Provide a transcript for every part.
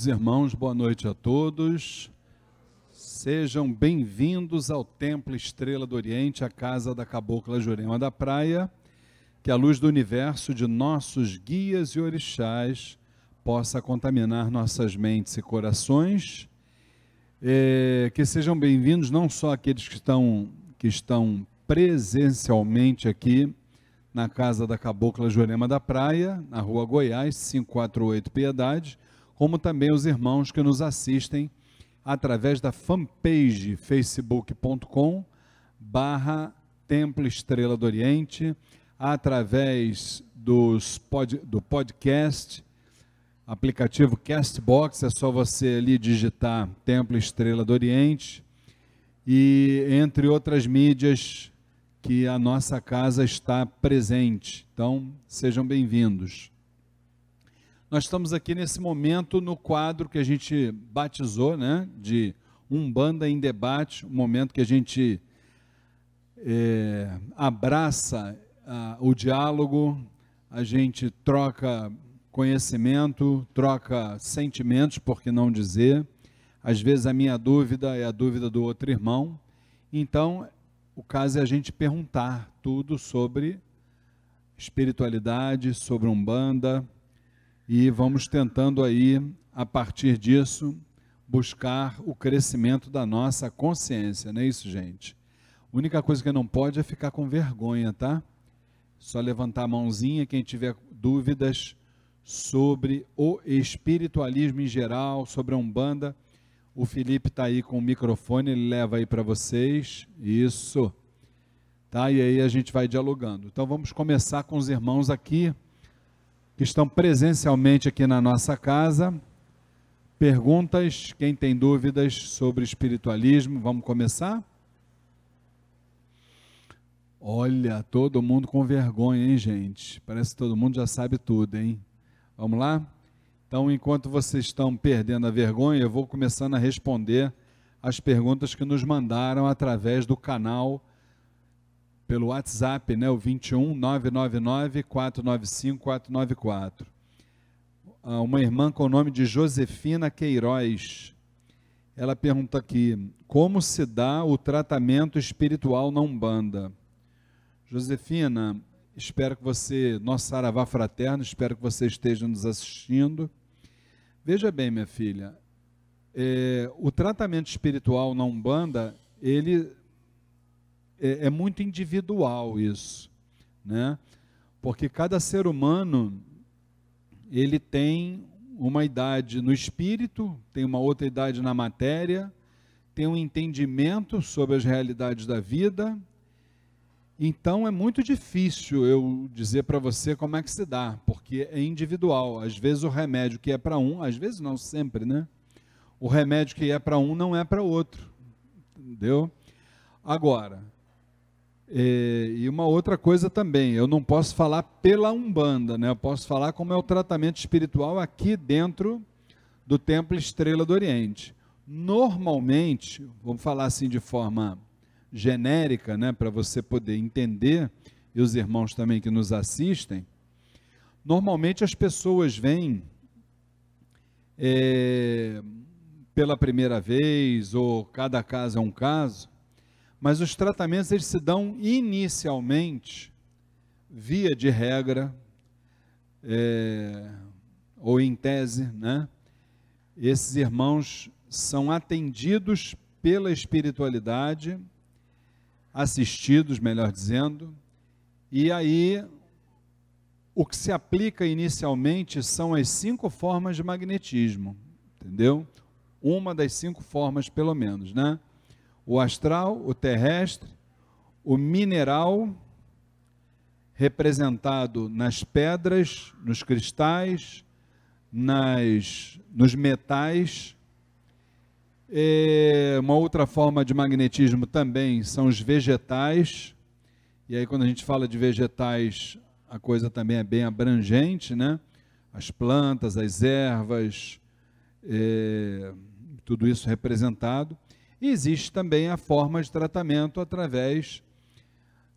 Queridos irmãos, boa noite a todos. Sejam bem-vindos ao Templo Estrela do Oriente, a casa da Cabocla Jurema da Praia. Que a luz do universo de nossos guias e orixás possa contaminar nossas mentes e corações. É, que sejam bem-vindos não só aqueles que estão, que estão presencialmente aqui na casa da Cabocla Jurema da Praia, na rua Goiás, 548 Piedade, como também os irmãos que nos assistem através da fanpage facebook.com barra Templo Estrela do Oriente, através dos pod, do podcast, aplicativo Castbox, é só você ali digitar Templo Estrela do Oriente, e entre outras mídias que a nossa casa está presente. Então, sejam bem-vindos. Nós estamos aqui nesse momento no quadro que a gente batizou, né, de Umbanda em Debate, um momento que a gente é, abraça o diálogo, a gente troca conhecimento, troca sentimentos, por que não dizer. Às vezes a minha dúvida é a dúvida do outro irmão. Então, o caso é a gente perguntar tudo sobre espiritualidade, sobre Umbanda, e vamos tentando aí, a partir disso, buscar o crescimento da nossa consciência, não é isso, gente? A única coisa que não pode é ficar com vergonha, tá? Só levantar a mãozinha quem tiver dúvidas sobre o espiritualismo em geral, sobre a Umbanda. O Felipe está aí com o microfone, ele leva aí para vocês. Isso. Tá? E aí a gente vai dialogando. Então vamos começar com os irmãos aqui que estão presencialmente aqui na nossa casa. Perguntas, quem tem dúvidas sobre espiritualismo, vamos começar? Olha, todo mundo com vergonha, hein, gente? Parece que todo mundo já sabe tudo, hein? Vamos lá? Então, enquanto vocês estão perdendo a vergonha, eu vou começando a responder as perguntas que nos mandaram através do canal pelo WhatsApp, né, o 21 999 495 494. Uma irmã com o nome de Josefina Queiroz. Ela pergunta aqui: como se dá o tratamento espiritual na Umbanda? Josefina, espero que você, nosso Saravá fraterno, espero que você esteja nos assistindo. Veja bem, minha filha, é, o tratamento espiritual na Umbanda, ele é, é muito individual isso, né? Porque cada ser humano ele tem uma idade no espírito, tem uma outra idade na matéria, tem um entendimento sobre as realidades da vida. Então é muito difícil eu dizer para você como é que se dá, porque é individual. Às vezes o remédio que é para um, às vezes não sempre, né? O remédio que é para um não é para outro. Entendeu? Agora, e, e uma outra coisa também, eu não posso falar pela Umbanda, né? eu posso falar como é o tratamento espiritual aqui dentro do Templo Estrela do Oriente. Normalmente, vamos falar assim de forma genérica, né, para você poder entender, e os irmãos também que nos assistem, normalmente as pessoas vêm é, pela primeira vez, ou cada caso é um caso, mas os tratamentos eles se dão inicialmente, via de regra, é, ou em tese, né? Esses irmãos são atendidos pela espiritualidade, assistidos, melhor dizendo, e aí o que se aplica inicialmente são as cinco formas de magnetismo, entendeu? Uma das cinco formas, pelo menos, né? O astral, o terrestre, o mineral, representado nas pedras, nos cristais, nas, nos metais. É, uma outra forma de magnetismo também são os vegetais. E aí, quando a gente fala de vegetais, a coisa também é bem abrangente, né? As plantas, as ervas, é, tudo isso representado. E existe também a forma de tratamento através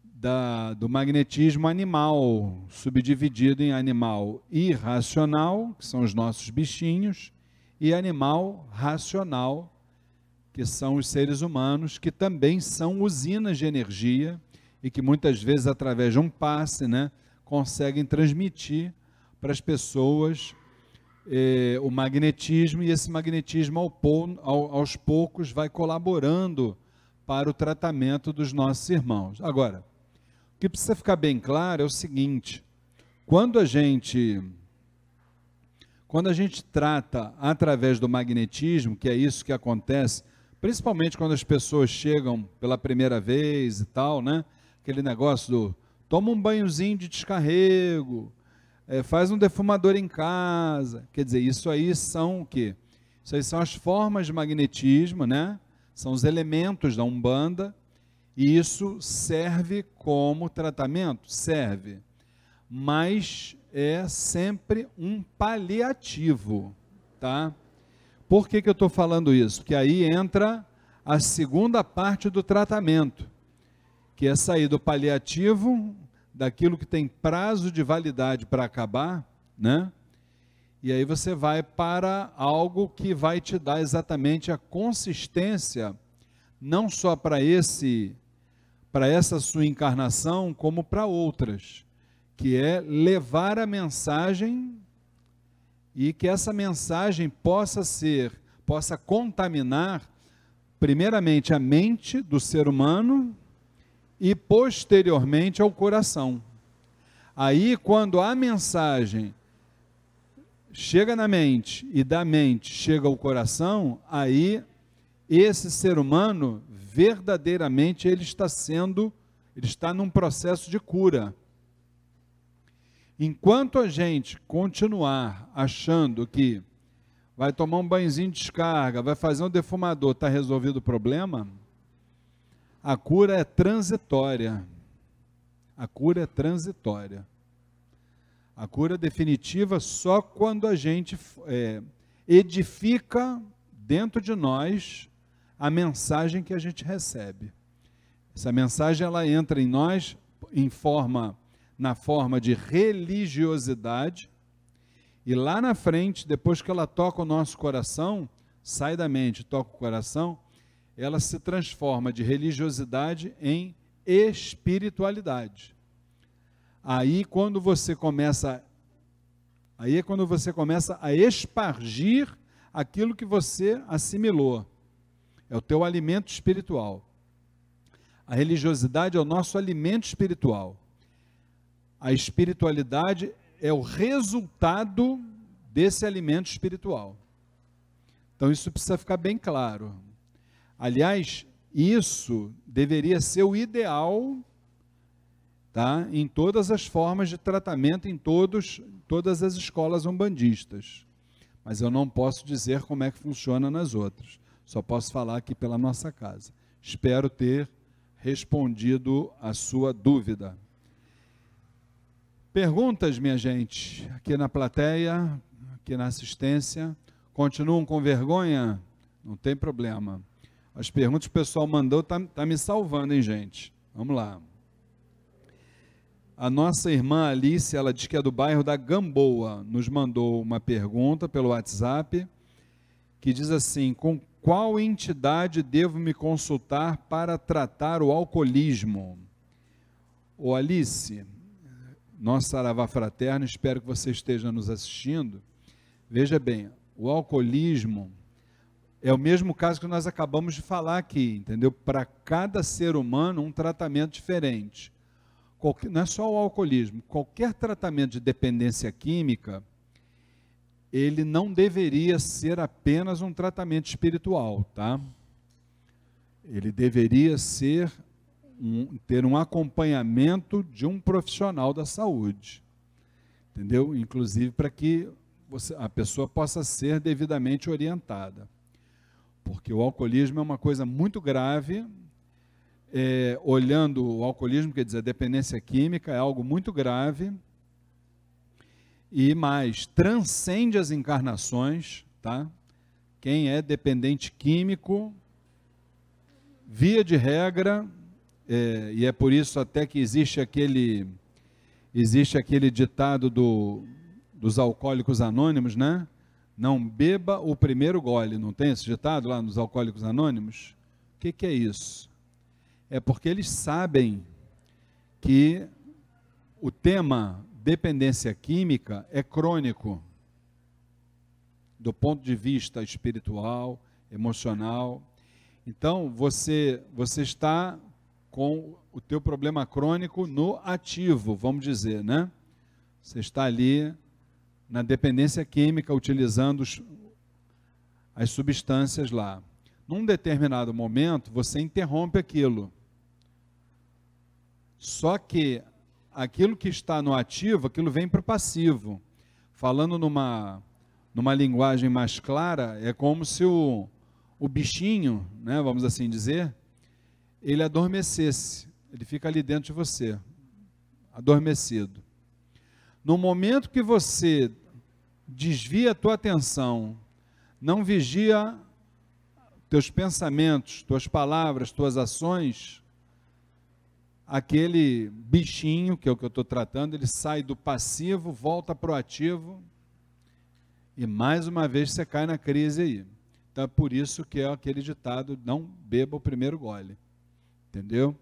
da, do magnetismo animal, subdividido em animal irracional, que são os nossos bichinhos, e animal racional, que são os seres humanos, que também são usinas de energia e que muitas vezes, através de um passe, né, conseguem transmitir para as pessoas eh, o magnetismo, e esse magnetismo, ao, ao, aos poucos, vai colaborando para o tratamento dos nossos irmãos. Agora, o que precisa ficar bem claro é o seguinte: quando a gente quando a gente trata através do magnetismo, que é isso que acontece, principalmente quando as pessoas chegam pela primeira vez e tal, né? Aquele negócio do toma um banhozinho de descarrego, é, faz um defumador em casa. Quer dizer, isso aí são o quê? Isso aí são as formas de magnetismo, né? São os elementos da Umbanda, e isso serve como tratamento? Serve. Mas é sempre um paliativo, tá? Por que, que eu estou falando isso? Porque aí entra a segunda parte do tratamento, que é sair do paliativo, daquilo que tem prazo de validade para acabar, né? E aí você vai para algo que vai te dar exatamente a consistência, não só para esse, para essa sua encarnação, como para outras que é levar a mensagem e que essa mensagem possa ser, possa contaminar, primeiramente, a mente do ser humano e posteriormente ao coração. Aí, quando a mensagem chega na mente e da mente chega ao coração, aí esse ser humano verdadeiramente ele está sendo, ele está num processo de cura. Enquanto a gente continuar achando que vai tomar um banhozinho de descarga, vai fazer um defumador, está resolvido o problema, a cura é transitória. A cura é transitória. A cura definitiva só quando a gente é, edifica dentro de nós a mensagem que a gente recebe. Essa mensagem ela entra em nós em forma na forma de religiosidade, e lá na frente, depois que ela toca o nosso coração, sai da mente, toca o coração, ela se transforma de religiosidade em espiritualidade. Aí quando você começa aí é quando você começa a espargir aquilo que você assimilou. É o teu alimento espiritual. A religiosidade é o nosso alimento espiritual. A espiritualidade é o resultado desse alimento espiritual. Então isso precisa ficar bem claro. Aliás, isso deveria ser o ideal tá? em todas as formas de tratamento, em todos, todas as escolas umbandistas. Mas eu não posso dizer como é que funciona nas outras. Só posso falar aqui pela nossa casa. Espero ter respondido a sua dúvida. Perguntas, minha gente, aqui na plateia, aqui na assistência. Continuam com vergonha? Não tem problema. As perguntas que o pessoal mandou está tá me salvando, hein, gente? Vamos lá. A nossa irmã Alice, ela diz que é do bairro da Gamboa, nos mandou uma pergunta pelo WhatsApp, que diz assim: com qual entidade devo me consultar para tratar o alcoolismo? Ô Alice, nosso Saravá Fraterno, espero que você esteja nos assistindo. Veja bem, o alcoolismo é o mesmo caso que nós acabamos de falar aqui, entendeu? Para cada ser humano, um tratamento diferente. Qualquer, não é só o alcoolismo, qualquer tratamento de dependência química, ele não deveria ser apenas um tratamento espiritual, tá? Ele deveria ser um, ter um acompanhamento de um profissional da saúde, entendeu? Inclusive para que você, a pessoa possa ser devidamente orientada, porque o alcoolismo é uma coisa muito grave. É, olhando o alcoolismo, quer dizer, a dependência química é algo muito grave e mais transcende as encarnações, tá? Quem é dependente químico, via de regra, é, e é por isso até que existe aquele existe aquele ditado do, dos alcoólicos anônimos, né? Não beba o primeiro gole. Não tem esse ditado lá nos Alcoólicos Anônimos? O que, que é isso? É porque eles sabem que o tema dependência química é crônico, do ponto de vista espiritual, emocional. Então, você, você está com o teu problema crônico no ativo, vamos dizer, né? Você está ali na dependência química, utilizando os, as substâncias lá. Num determinado momento, você interrompe aquilo. Só que aquilo que está no ativo, aquilo vem para o passivo. Falando numa, numa linguagem mais clara, é como se o, o bichinho, né, vamos assim dizer, ele adormecesse. Ele fica ali dentro de você, adormecido. No momento que você desvia a tua atenção, não vigia teus pensamentos, tuas palavras, tuas ações, aquele bichinho, que é o que eu estou tratando, ele sai do passivo, volta para o ativo, e mais uma vez você cai na crise aí. Então é por isso que é aquele ditado: não beba o primeiro gole. Entendeu?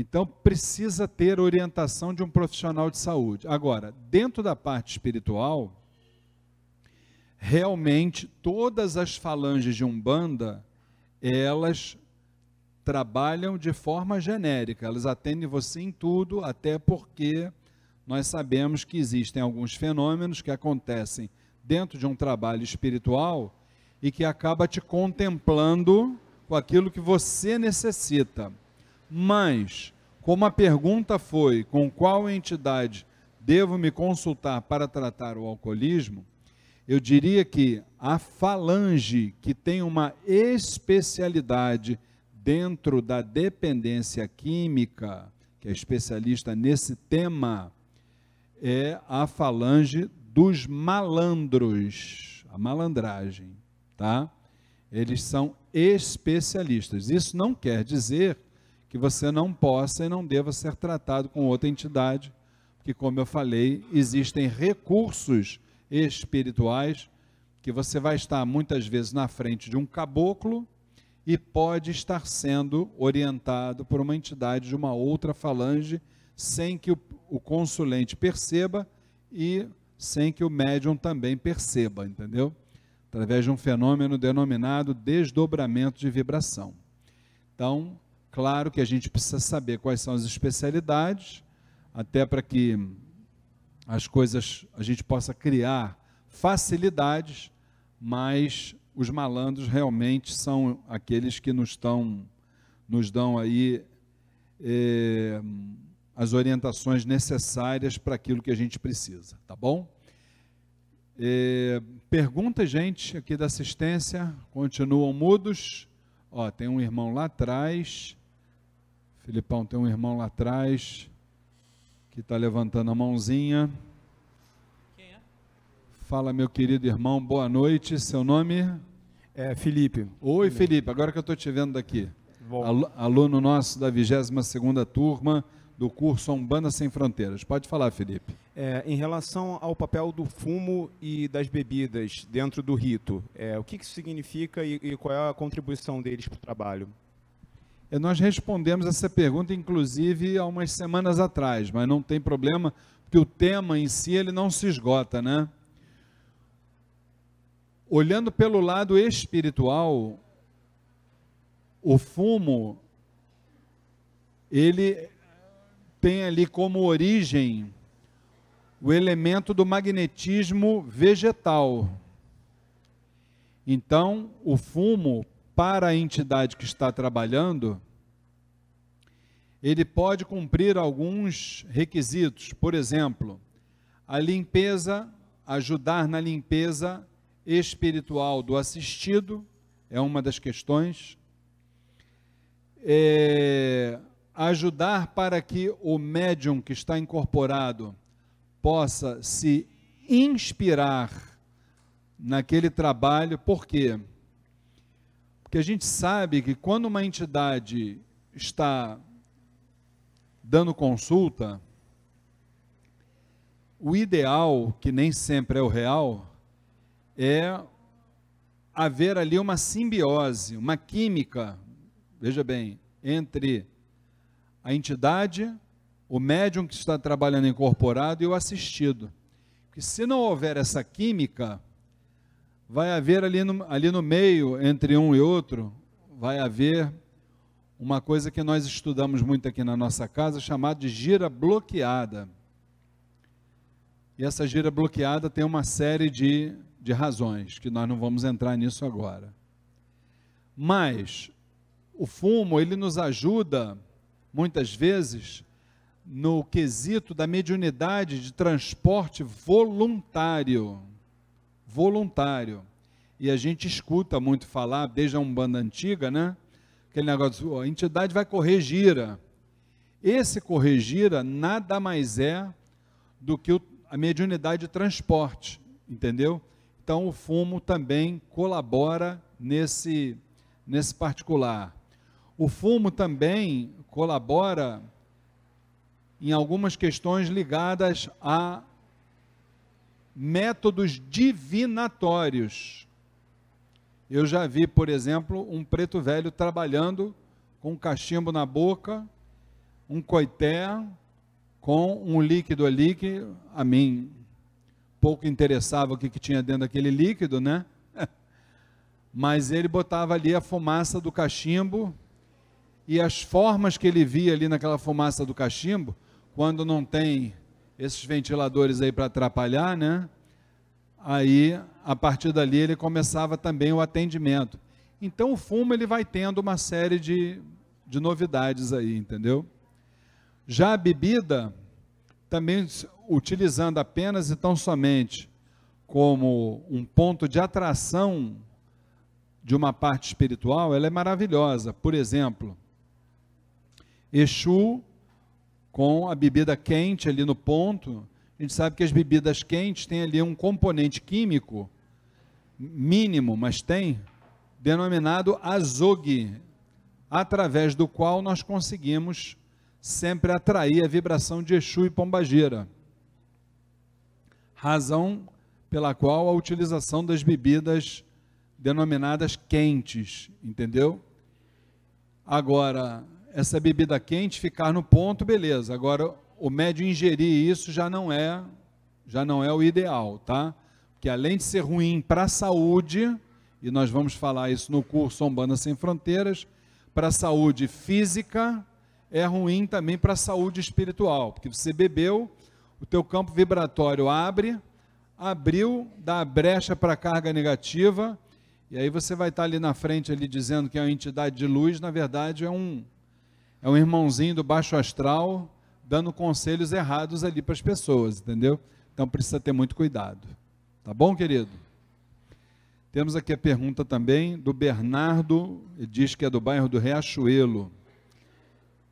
Então precisa ter orientação de um profissional de saúde. Agora, dentro da parte espiritual, realmente todas as falanges de Umbanda, elas trabalham de forma genérica, elas atendem você em tudo, até porque nós sabemos que existem alguns fenômenos que acontecem dentro de um trabalho espiritual e que acaba te contemplando com aquilo que você necessita. Mas, como a pergunta foi com qual entidade devo me consultar para tratar o alcoolismo, eu diria que a falange que tem uma especialidade dentro da dependência química, que é especialista nesse tema, é a falange dos malandros, a malandragem, tá? Eles são especialistas. Isso não quer dizer que você não possa e não deva ser tratado com outra entidade, porque como eu falei, existem recursos espirituais que você vai estar muitas vezes na frente de um caboclo e pode estar sendo orientado por uma entidade de uma outra falange, sem que o, o consulente perceba e sem que o médium também perceba, entendeu? Através de um fenômeno denominado desdobramento de vibração. Então, claro que a gente precisa saber quais são as especialidades, até para que as coisas a gente possa criar facilidades, mas os malandros realmente são aqueles que nos, estão, nos dão aí é, as orientações necessárias para aquilo que a gente precisa, tá bom? É, pergunta, gente, aqui da assistência, continuam mudos. Ó, tem um irmão lá atrás. Filipão, tem um irmão lá atrás que está levantando a mãozinha. Quem é? Fala, meu querido irmão, boa noite. Seu nome? É, Felipe. Oi, Felipe, agora que eu estou te vendo daqui. Bom. Aluno nosso da 22ª turma do curso Umbanda Sem Fronteiras. Pode falar, Felipe. É, em relação ao papel do fumo e das bebidas dentro do rito, é, o que, isso significa e, e, qual é a contribuição deles para o trabalho? É, nós respondemos essa pergunta, inclusive, há umas semanas atrás, mas não tem problema, porque o tema em si ele não se esgota, né? Olhando pelo lado espiritual, o fumo, ele tem ali como origem o elemento do magnetismo vegetal. Então, o fumo, para a entidade que está trabalhando, ele pode cumprir alguns requisitos. Por exemplo, a limpeza, ajudar na limpeza espiritual do assistido, é uma das questões. É, ajudar para que o médium que está incorporado possa se inspirar naquele trabalho, por quê? Porque a gente sabe que quando uma entidade está dando consulta, o ideal, que nem sempre é o real, é haver ali uma simbiose, uma química, veja bem, entre a entidade, o médium que está trabalhando incorporado e o assistido. Que se não houver essa química, vai haver ali no, ali no meio, entre um e outro, vai haver uma coisa que nós estudamos muito aqui na nossa casa, chamada de gira bloqueada. E essa gira bloqueada tem uma série de de razões, que nós não vamos entrar nisso agora. Mas o fumo, ele nos ajuda, muitas vezes, no quesito da mediunidade de transporte voluntário. Voluntário. E a gente escuta muito falar, desde a Umbanda antiga, né? Aquele negócio, a entidade vai correr gira. Esse correr gira nada mais é do que a mediunidade de transporte, entendeu? Então o fumo também colabora nesse, nesse particular. O fumo também colabora em algumas questões ligadas a métodos divinatórios. Eu já vi, por exemplo, um preto velho trabalhando com um cachimbo na boca, um coité, com um líquido ali que a mim pouco interessava o que, que tinha dentro daquele líquido, né? Mas ele botava ali a fumaça do cachimbo e as formas que ele via ali naquela fumaça do cachimbo, quando não tem esses ventiladores aí para atrapalhar, né? Aí, a partir dali, ele começava também o atendimento. Então, o fumo ele vai tendo uma série de, de novidades aí, entendeu? Já a bebida, também utilizando apenas e tão somente como um ponto de atração de uma parte espiritual, ela é maravilhosa. Por exemplo, Exu com a bebida quente ali no ponto, a gente sabe que as bebidas quentes têm ali um componente químico mínimo, mas tem denominado azog, através do qual nós conseguimos sempre atrair a vibração de Exu e Pombagira. Razão pela qual a utilização das bebidas denominadas quentes, entendeu? Agora, essa bebida quente ficar no ponto, beleza. Agora, o médio ingerir isso já não é, já não é o ideal, tá? Porque além de ser ruim para a saúde, e nós vamos falar isso no curso Umbanda Sem Fronteiras, para a saúde física, é ruim também para a saúde espiritual, porque você bebeu, o teu campo vibratório abre, abriu, dá brecha para a carga negativa, e aí você vai estar ali na frente ali dizendo que é uma entidade de luz, na verdade é um é um irmãozinho do baixo astral dando conselhos errados ali para as pessoas, entendeu? Então precisa ter muito cuidado. Tá bom, querido? Temos aqui a pergunta também do Bernardo, ele diz que é do bairro do Riachuelo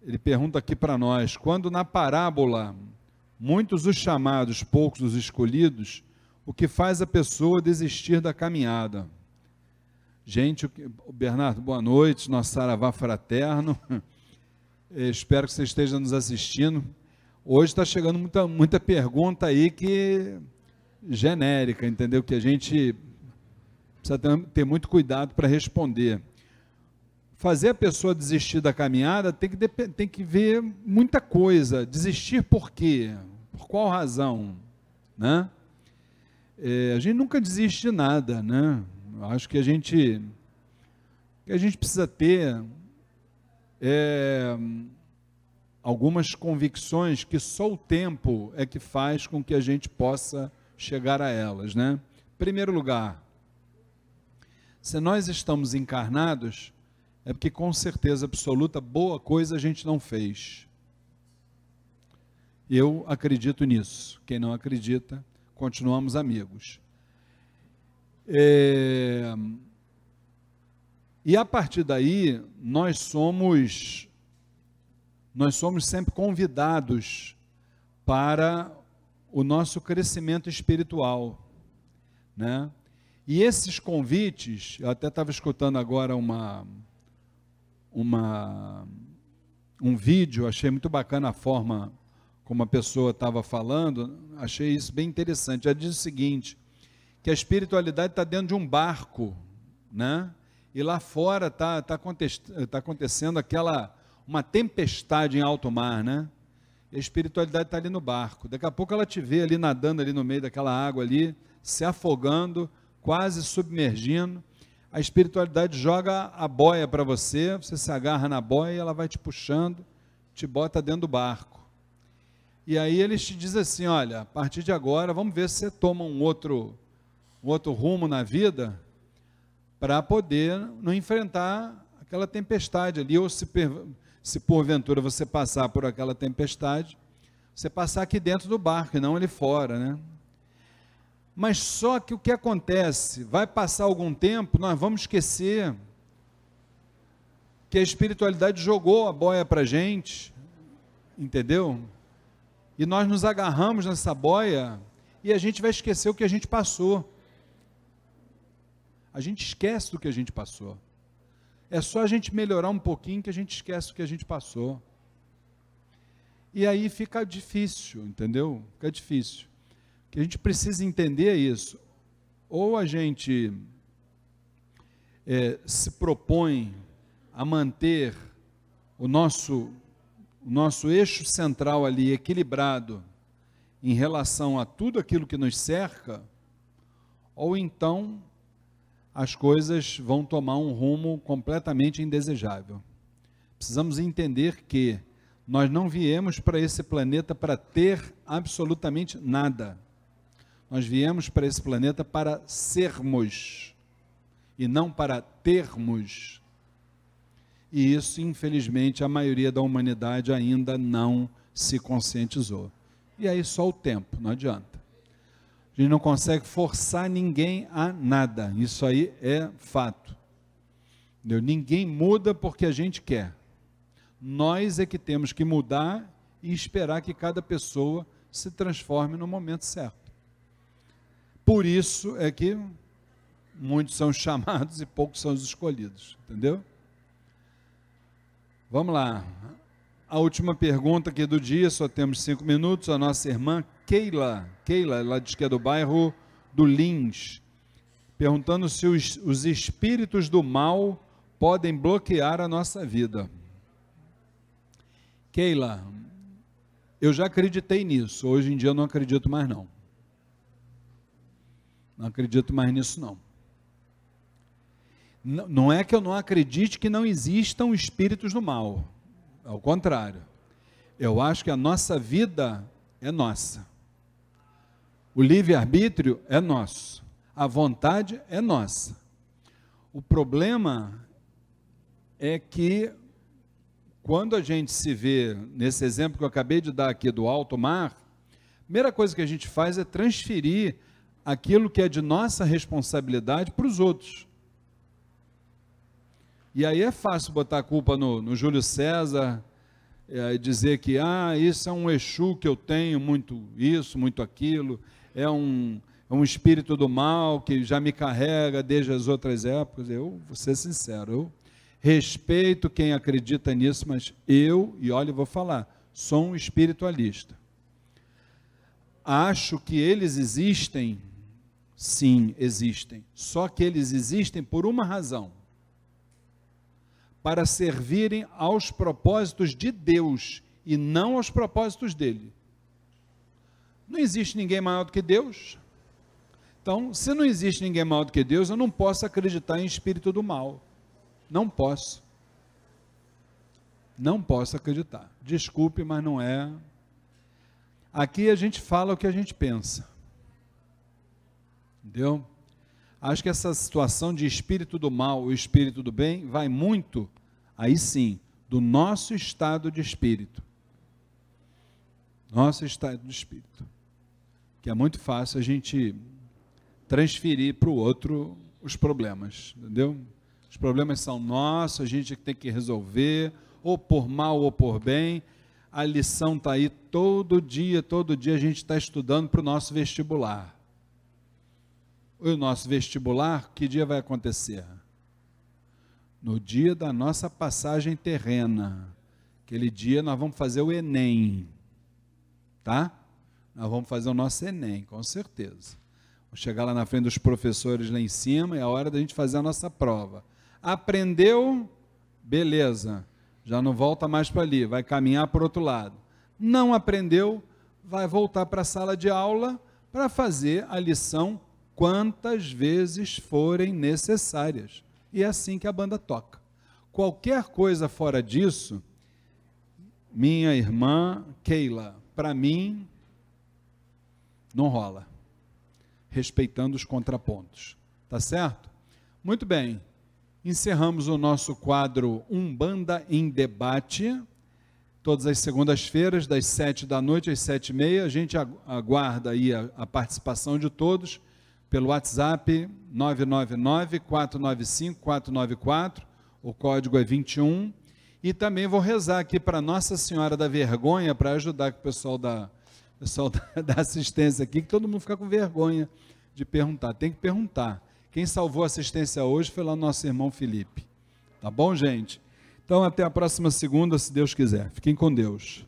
ele pergunta aqui para nós: quando na parábola muitos os chamados, poucos os escolhidos, o que faz a pessoa desistir da caminhada? Gente, Bernardo, boa noite, nosso saravá fraterno. espero que você esteja nos assistindo. Hoje está chegando muita, muita pergunta aí que genérica, entendeu? Que a gente precisa ter, ter muito cuidado para responder fazer a pessoa desistir da caminhada tem que, tem que ver muita coisa. Desistir por quê? Por qual razão? Né? É, a gente nunca desiste de nada, né? Acho que a gente, que a gente precisa ter é, algumas convicções que só o tempo é que faz com que a gente possa chegar a elas, né? Primeiro lugar, se nós estamos encarnados, é porque com certeza absoluta boa coisa a gente não fez. Eu acredito nisso. Quem não acredita, continuamos amigos. É... E a partir daí, nós somos nós somos sempre convidados para o nosso crescimento espiritual, né? E esses convites, eu até estava escutando agora uma uma, um vídeo, achei muito bacana a forma como a pessoa estava falando, achei isso bem interessante. Ela diz o seguinte, que a espiritualidade está dentro de um barco, né? E lá fora está tá, tá acontecendo aquela uma tempestade em alto mar, né? E a espiritualidade está ali no barco. Daqui a pouco ela te vê ali nadando ali no meio daquela água ali, se afogando, quase submergindo. A espiritualidade joga a boia para você, você se agarra na boia e ela vai te puxando, te bota dentro do barco. E aí eles te dizem assim: olha, a partir de agora, vamos ver se você toma um outro, um outro rumo na vida para poder não enfrentar aquela tempestade ali, ou se, se porventura você passar por aquela tempestade, você passar aqui dentro do barco e não ali fora, né? Mas só que o que acontece? Vai passar algum tempo, nós vamos esquecer que a espiritualidade jogou a boia para a gente, entendeu? E nós nos agarramos nessa boia e a gente vai esquecer o que a gente passou. A gente esquece do que a gente passou. É só a gente melhorar um pouquinho que a gente esquece o que a gente passou. E aí fica difícil, entendeu? Fica difícil. O que a gente precisa entender é isso. Ou a gente é, se propõe a manter o nosso o nosso eixo central ali equilibrado em relação a tudo aquilo que nos cerca, ou então as coisas vão tomar um rumo completamente indesejável. Precisamos entender que nós não viemos para esse planeta para ter absolutamente nada. Nós viemos para esse planeta para sermos e não para termos e isso, infelizmente, a maioria da humanidade ainda não se conscientizou. E aí só o tempo, não adianta. A gente não consegue forçar ninguém a nada. Isso aí é fato. Entendeu? Ninguém muda porque a gente quer. Nós é que temos que mudar e esperar que cada pessoa se transforme no momento certo. Por isso é que muitos são chamados e poucos são os escolhidos, entendeu? Vamos lá. A última pergunta aqui do dia, só temos cinco minutos. A nossa irmã Keila, Keila, ela diz que é do bairro do Lins, perguntando se os, os espíritos do mal podem bloquear a nossa vida. Keila, eu já acreditei nisso, hoje em dia eu não acredito mais não. Não acredito mais nisso não. Não é que eu não acredite que não existam espíritos do mal. Ao contrário. Eu acho que a nossa vida é nossa. O livre-arbítrio é nosso. A vontade é nossa. O problema é que quando a gente se vê nesse exemplo que eu acabei de dar aqui do alto mar, a primeira coisa que a gente faz é transferir aquilo que é de nossa responsabilidade para os outros. E aí é fácil botar a culpa no, no Júlio César é, e dizer que, ah, isso é um Exu que eu tenho, muito isso, muito aquilo, é um, é um espírito do mal que já me carrega desde as outras épocas. Eu vou ser sincero, eu respeito quem acredita nisso, mas eu, e olha, vou falar, sou um espiritualista. Acho que eles existem, sim, existem. Só que eles existem por uma razão para servirem aos propósitos de Deus e não aos propósitos dele. Não existe ninguém maior do que Deus. Então, se não existe ninguém maior do que Deus, eu não posso acreditar em espírito do mal. Não posso. Não posso acreditar. Desculpe, mas não é. Aqui a gente fala o que a gente pensa. Entendeu? Acho que essa situação de espírito do mal e espírito do bem vai muito, aí sim, do nosso estado de espírito. Nosso estado de espírito. Que é muito fácil a gente transferir para o outro os problemas, entendeu? Os problemas são nossos, a gente tem que resolver, ou por mal ou por bem. A lição está aí todo dia, todo dia a gente está estudando para o nosso vestibular o nosso vestibular, que dia vai acontecer? No dia da nossa passagem terrena. Aquele dia nós vamos fazer o Enem. Tá? Nós vamos fazer o nosso Enem, com certeza. Vou chegar lá na frente dos professores lá em cima, é a hora da gente fazer a nossa prova. Aprendeu? Beleza. Já não volta mais para ali, vai caminhar para o outro lado. Não aprendeu? Vai voltar para a sala de aula para fazer a lição quantas vezes forem necessárias. E é assim que a banda toca. Qualquer coisa fora disso, minha irmã Keila, para mim, não rola. Respeitando os contrapontos. Tá certo? Muito bem. Encerramos o nosso quadro Umbanda em Debate. Todas as segundas-feiras, das sete da noite às sete e meia. A gente aguarda aí a, a participação de todos pelo WhatsApp 999-495-494. O código é 21. E também vou rezar aqui para Nossa Senhora da Vergonha, para ajudar o pessoal da, pessoal da, assistência aqui, que todo mundo fica com vergonha de perguntar. Tem que perguntar. Quem salvou a assistência hoje foi lá nosso irmão Felipe. Tá bom, gente? Então, até a próxima segunda, se Deus quiser. Fiquem com Deus.